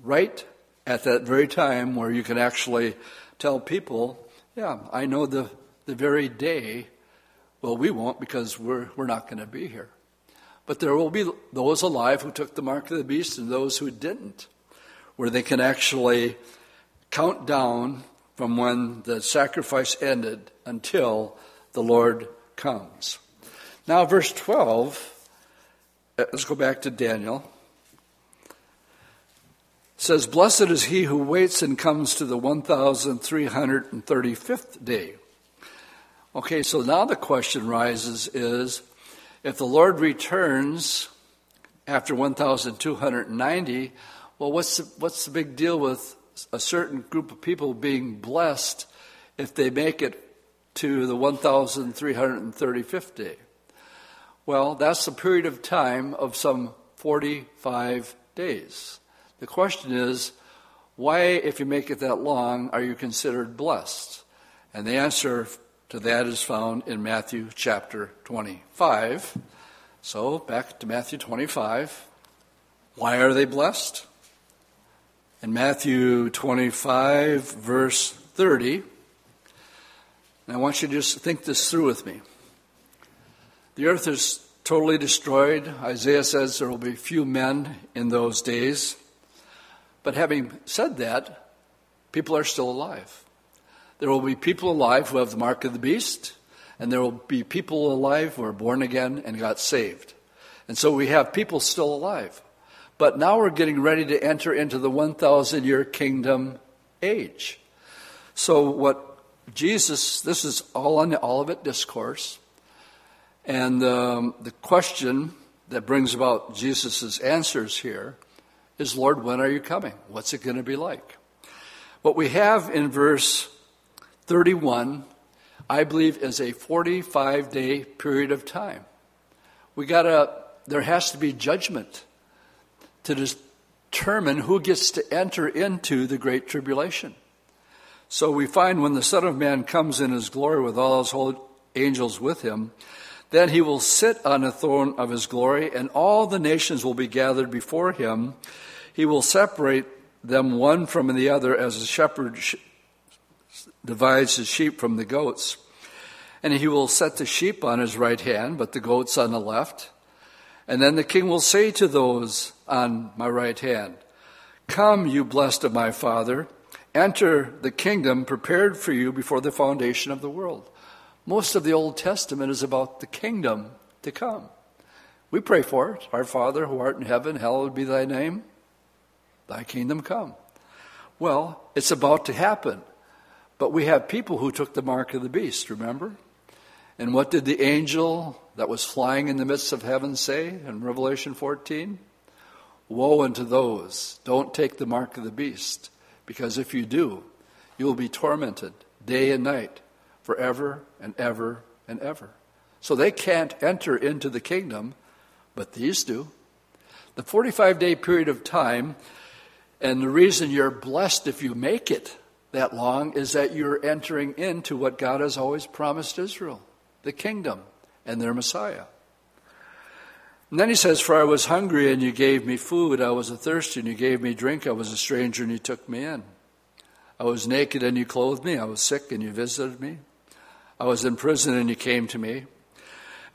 right at that very time where you can actually tell people, yeah, I know the, the very day. Well, we won't because we're, we're not going to be here. But there will be those alive who took the mark of the beast and those who didn't, where they can actually count down from when the sacrifice ended until the Lord comes. Now, verse 12, uh, Uh, let's go back to Daniel. It says, Blessed is he who waits and comes to the 1335th day. Okay, so now the question rises is if the Lord returns after 1290, well, what's the, what's the big deal with a certain group of people being blessed if they make it to the 1335th day? Well, that's a period of time of some 45 days. The question is, why, if you make it that long, are you considered blessed? And the answer to that is found in Matthew chapter 25. So, back to Matthew 25. Why are they blessed? In Matthew 25, verse 30, I want you to just think this through with me. The earth is totally destroyed. Isaiah says there will be few men in those days. But having said that, people are still alive. There will be people alive who have the mark of the beast, and there will be people alive who are born again and got saved. And so we have people still alive. But now we're getting ready to enter into the 1,000 year kingdom age. So, what Jesus, this is all on the Olivet Discourse. And um, the question that brings about Jesus' answers here is Lord, when are you coming? What's it going to be like? What we have in verse 31, I believe, is a 45 day period of time. We got to, there has to be judgment to determine who gets to enter into the Great Tribulation. So we find when the Son of Man comes in his glory with all his angels with him, then he will sit on the throne of his glory, and all the nations will be gathered before him. He will separate them one from the other as a shepherd divides his sheep from the goats. And he will set the sheep on his right hand, but the goats on the left. And then the king will say to those on my right hand, Come, you blessed of my Father, enter the kingdom prepared for you before the foundation of the world. Most of the Old Testament is about the kingdom to come. We pray for it. Our Father who art in heaven, hallowed be thy name. Thy kingdom come. Well, it's about to happen. But we have people who took the mark of the beast, remember? And what did the angel that was flying in the midst of heaven say in Revelation 14? Woe unto those, don't take the mark of the beast, because if you do, you will be tormented day and night forever and ever and ever. So they can't enter into the kingdom, but these do. The 45 day period of time, and the reason you're blessed if you make it that long is that you're entering into what God has always promised Israel the kingdom and their Messiah. And then he says, For I was hungry and you gave me food. I was a thirsty and you gave me drink. I was a stranger and you took me in. I was naked and you clothed me. I was sick and you visited me. I was in prison and you came to me.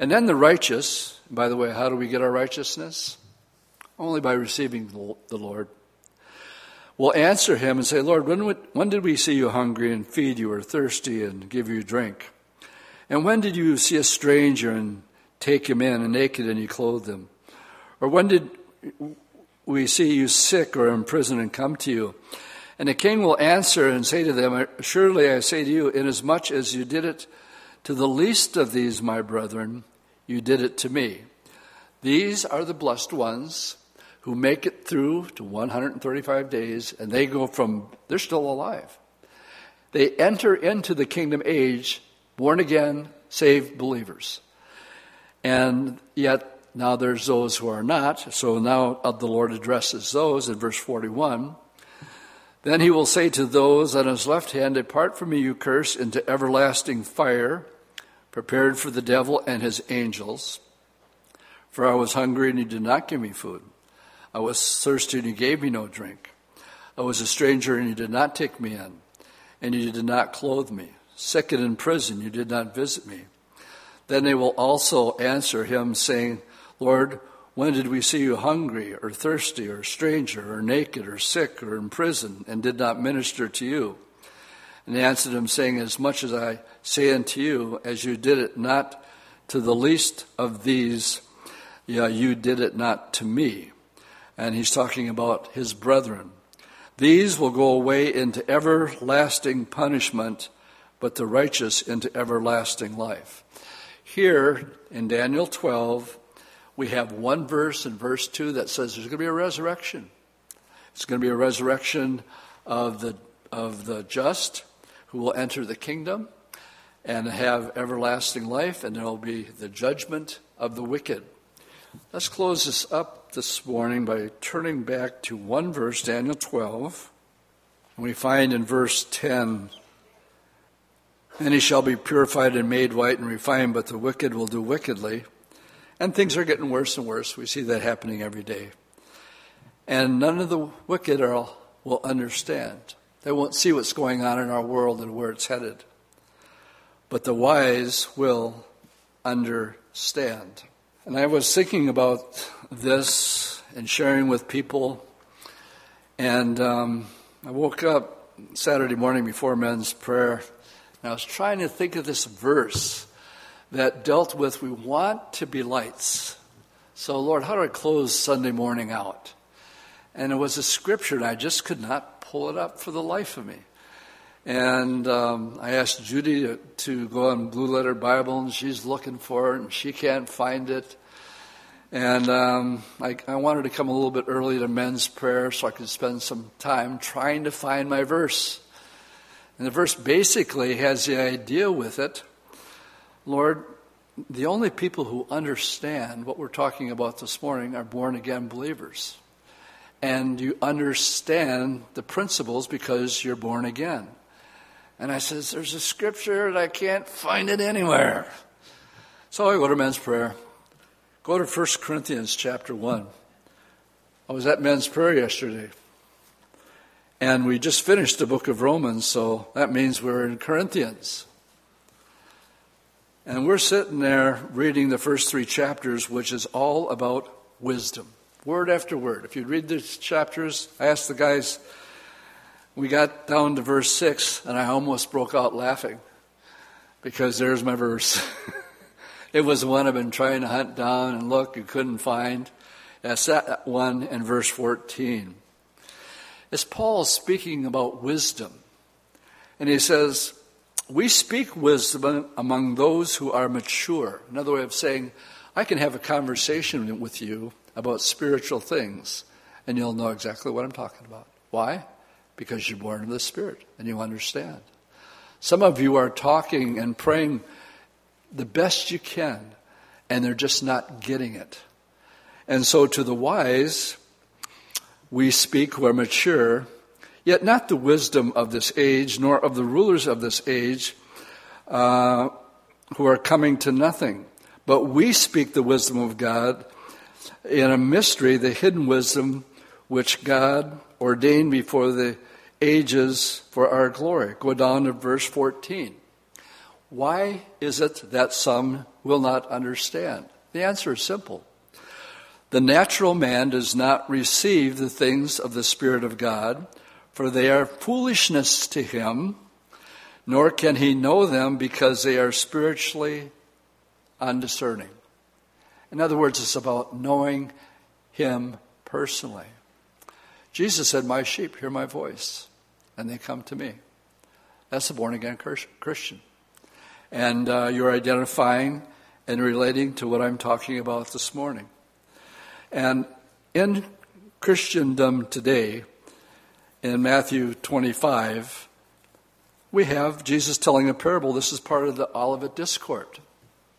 And then the righteous, by the way, how do we get our righteousness? Only by receiving the Lord. Will answer him and say, Lord, when, when did we see you hungry and feed you, or thirsty and give you drink? And when did you see a stranger and take him in, and naked and you clothed him? Or when did we see you sick or in prison and come to you? And the king will answer and say to them, Surely I say to you, inasmuch as you did it to the least of these, my brethren, you did it to me. These are the blessed ones who make it through to 135 days, and they go from, they're still alive. They enter into the kingdom age, born again, saved believers. And yet, now there's those who are not. So now the Lord addresses those in verse 41. Then he will say to those on his left hand, Depart from me, you curse, into everlasting fire, prepared for the devil and his angels. For I was hungry, and you did not give me food. I was thirsty, and you gave me no drink. I was a stranger, and you did not take me in. and you did not clothe me. Sick and in prison, you did not visit me. Then they will also answer him, saying, Lord, when did we see you hungry or thirsty or stranger or naked or sick or in prison and did not minister to you? And he answered him, saying, As much as I say unto you, as you did it not to the least of these, yeah, you did it not to me. And he's talking about his brethren. These will go away into everlasting punishment, but the righteous into everlasting life. Here in Daniel 12, we have one verse in verse 2 that says there's going to be a resurrection. It's going to be a resurrection of the, of the just who will enter the kingdom and have everlasting life, and there will be the judgment of the wicked. Let's close this up this morning by turning back to one verse, Daniel 12. We find in verse 10 And he shall be purified and made white and refined, but the wicked will do wickedly. And things are getting worse and worse. We see that happening every day. And none of the wicked are, will understand. They won't see what's going on in our world and where it's headed. But the wise will understand. And I was thinking about this and sharing with people. And um, I woke up Saturday morning before men's prayer, and I was trying to think of this verse that dealt with we want to be lights. So, Lord, how do I close Sunday morning out? And it was a scripture, and I just could not pull it up for the life of me. And um, I asked Judy to, to, go on Blue Letter Bible, and she's looking for it, and she can't find it. And um, I, I wanted to come a little bit early to men's prayer so I could spend some time trying to find my verse. And the verse basically has the idea with it Lord, the only people who understand what we're talking about this morning are born again believers. And you understand the principles because you're born again. And I says, There's a scripture and I can't find it anywhere. So I go to men's prayer. Go to 1 Corinthians chapter 1. I was at men's prayer yesterday. And we just finished the book of Romans, so that means we're in Corinthians. And we're sitting there reading the first three chapters, which is all about wisdom, word after word. If you read these chapters, I asked the guys, we got down to verse six, and I almost broke out laughing because there's my verse. it was the one I've been trying to hunt down and look and couldn't find. That's that one in verse 14. It's Paul speaking about wisdom. And he says, we speak wisdom among those who are mature. Another way of saying, I can have a conversation with you about spiritual things, and you'll know exactly what I'm talking about. Why? Because you're born of the Spirit and you understand. Some of you are talking and praying the best you can, and they're just not getting it. And so, to the wise, we speak who are mature Yet not the wisdom of this age, nor of the rulers of this age, uh, who are coming to nothing. But we speak the wisdom of God in a mystery, the hidden wisdom which God ordained before the ages for our glory. Go down to verse 14. Why is it that some will not understand? The answer is simple. The natural man does not receive the things of the Spirit of God for they are foolishness to him, nor can he know them because they are spiritually undiscerning. In other words, it's about knowing him personally. Jesus said, My sheep hear my voice, and they come to me. That's a born again Christian. And uh, you're identifying and relating to what I'm talking about this morning. And in Christendom today, in Matthew 25, we have Jesus telling a parable. This is part of the Olivet Discourse.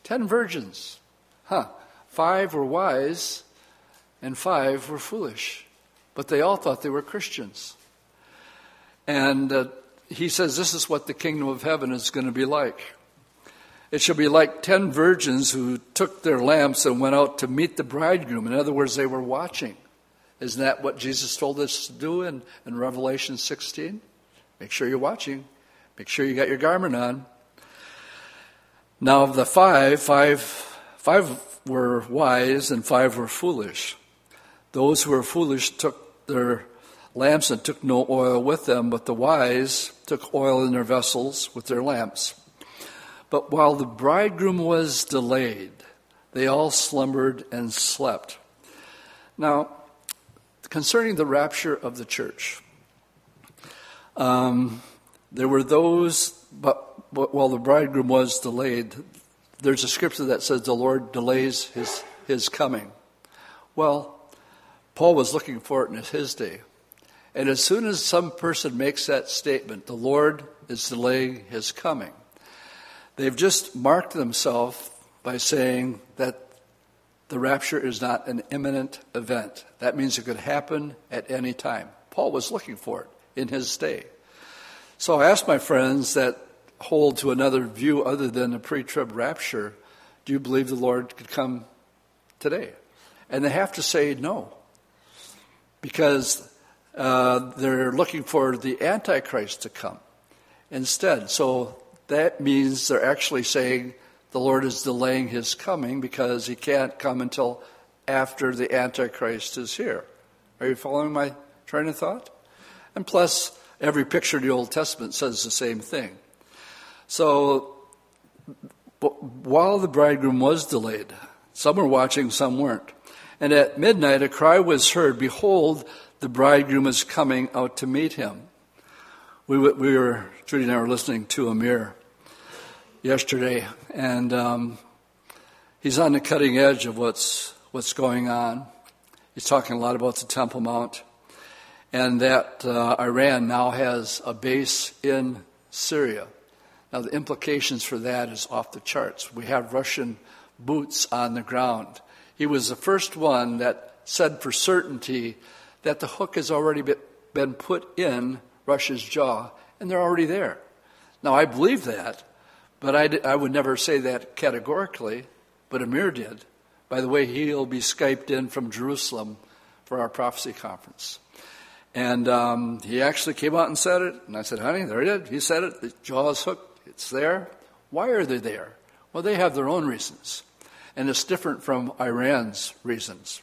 Ten virgins. Huh. Five were wise and five were foolish. But they all thought they were Christians. And uh, he says this is what the kingdom of heaven is going to be like. It shall be like ten virgins who took their lamps and went out to meet the bridegroom. In other words, they were watching. Isn't that what Jesus told us to do in, in Revelation 16? Make sure you're watching. Make sure you got your garment on. Now, of the five, five, five were wise and five were foolish. Those who were foolish took their lamps and took no oil with them, but the wise took oil in their vessels with their lamps. But while the bridegroom was delayed, they all slumbered and slept. Now, concerning the rapture of the church, um, there were those, but, but while the bridegroom was delayed, there's a scripture that says the Lord delays his, his coming. Well, Paul was looking for it in his day. And as soon as some person makes that statement, the Lord is delaying his coming, they've just marked themselves by saying that the rapture is not an imminent event. That means it could happen at any time. Paul was looking for it in his day. So I asked my friends that hold to another view other than a pre trib rapture do you believe the Lord could come today? And they have to say no. Because uh, they're looking for the Antichrist to come instead. So that means they're actually saying the Lord is delaying his coming because he can't come until after the Antichrist is here. Are you following my train of thought? And plus, every picture in the Old Testament says the same thing. So, while the bridegroom was delayed, some were watching, some weren't. And at midnight, a cry was heard Behold, the bridegroom is coming out to meet him. We, we were, Judy and I were listening to Amir yesterday, and um, he's on the cutting edge of what's, what's going on. He's talking a lot about the Temple Mount, and that uh, Iran now has a base in Syria. Now, the implications for that is off the charts. We have Russian boots on the ground. He was the first one that said for certainty that the hook has already been put in Russia's jaw and they're already there. Now, I believe that, but I, I would never say that categorically, but Amir did. By the way, he'll be Skyped in from Jerusalem for our prophecy conference. And um, he actually came out and said it. And I said, honey, there he did. He said it. The jaw's is hooked. It's there. Why are they there? Well, they have their own reasons. And it's different from Iran's reasons.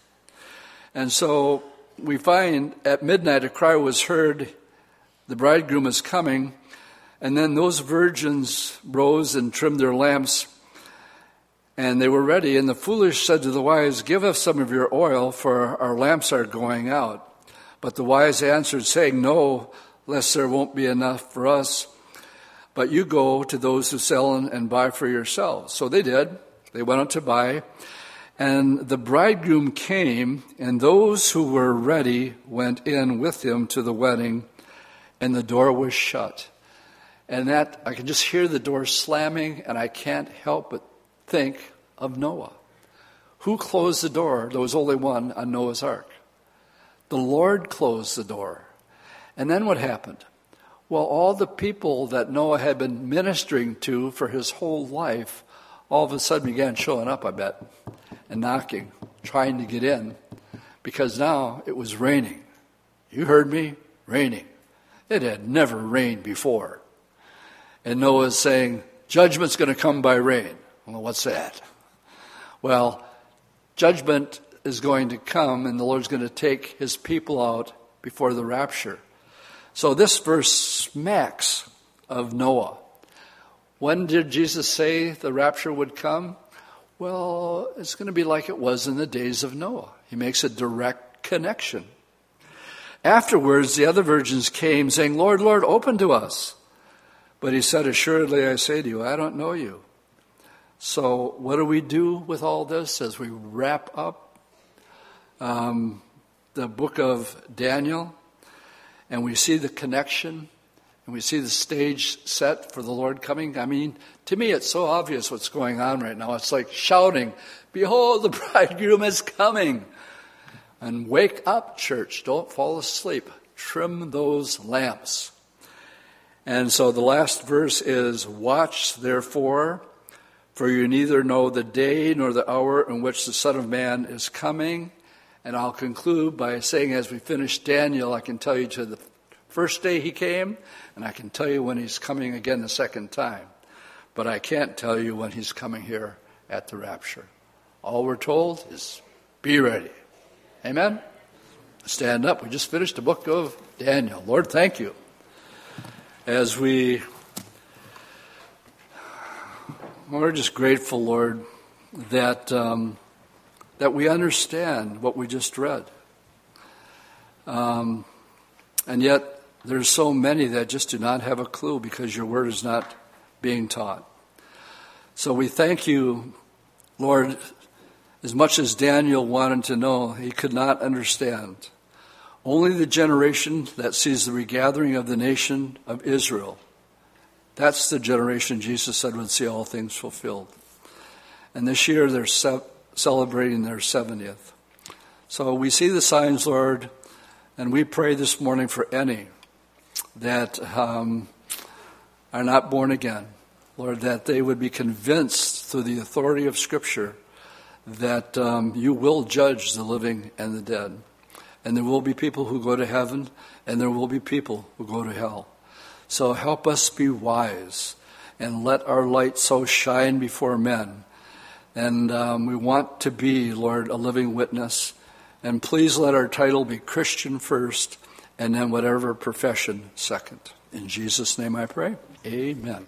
And so we find at midnight a cry was heard, the bridegroom is coming. And then those virgins rose and trimmed their lamps, and they were ready. And the foolish said to the wise, Give us some of your oil, for our lamps are going out. But the wise answered, saying, No, lest there won't be enough for us. But you go to those who sell and buy for yourselves. So they did. They went out to buy. And the bridegroom came, and those who were ready went in with him to the wedding, and the door was shut. And that, I can just hear the door slamming, and I can't help but think of Noah. Who closed the door? There was only one on Noah's ark. The Lord closed the door. And then what happened? Well, all the people that Noah had been ministering to for his whole life all of a sudden began showing up, I bet, and knocking, trying to get in, because now it was raining. You heard me? Raining. It had never rained before. And Noah is saying, Judgment's going to come by rain. Well, what's that? Well, judgment is going to come, and the Lord's going to take his people out before the rapture. So this verse smacks of Noah. When did Jesus say the rapture would come? Well, it's going to be like it was in the days of Noah. He makes a direct connection. Afterwards, the other virgins came, saying, Lord, Lord, open to us. But he said, Assuredly, I say to you, I don't know you. So, what do we do with all this as we wrap up um, the book of Daniel and we see the connection and we see the stage set for the Lord coming? I mean, to me, it's so obvious what's going on right now. It's like shouting, Behold, the bridegroom is coming. And wake up, church. Don't fall asleep. Trim those lamps. And so the last verse is Watch therefore, for you neither know the day nor the hour in which the Son of Man is coming. And I'll conclude by saying, as we finish Daniel, I can tell you to the first day he came, and I can tell you when he's coming again the second time. But I can't tell you when he's coming here at the rapture. All we're told is be ready. Amen? Stand up. We just finished the book of Daniel. Lord, thank you. As we, we're just grateful, Lord, that, um, that we understand what we just read. Um, and yet, there's so many that just do not have a clue because your word is not being taught. So we thank you, Lord, as much as Daniel wanted to know, he could not understand. Only the generation that sees the regathering of the nation of Israel, that's the generation Jesus said would see all things fulfilled. And this year they're celebrating their 70th. So we see the signs, Lord, and we pray this morning for any that um, are not born again. Lord, that they would be convinced through the authority of Scripture that um, you will judge the living and the dead. And there will be people who go to heaven, and there will be people who go to hell. So help us be wise and let our light so shine before men. And um, we want to be, Lord, a living witness. And please let our title be Christian first, and then whatever profession second. In Jesus' name I pray. Amen.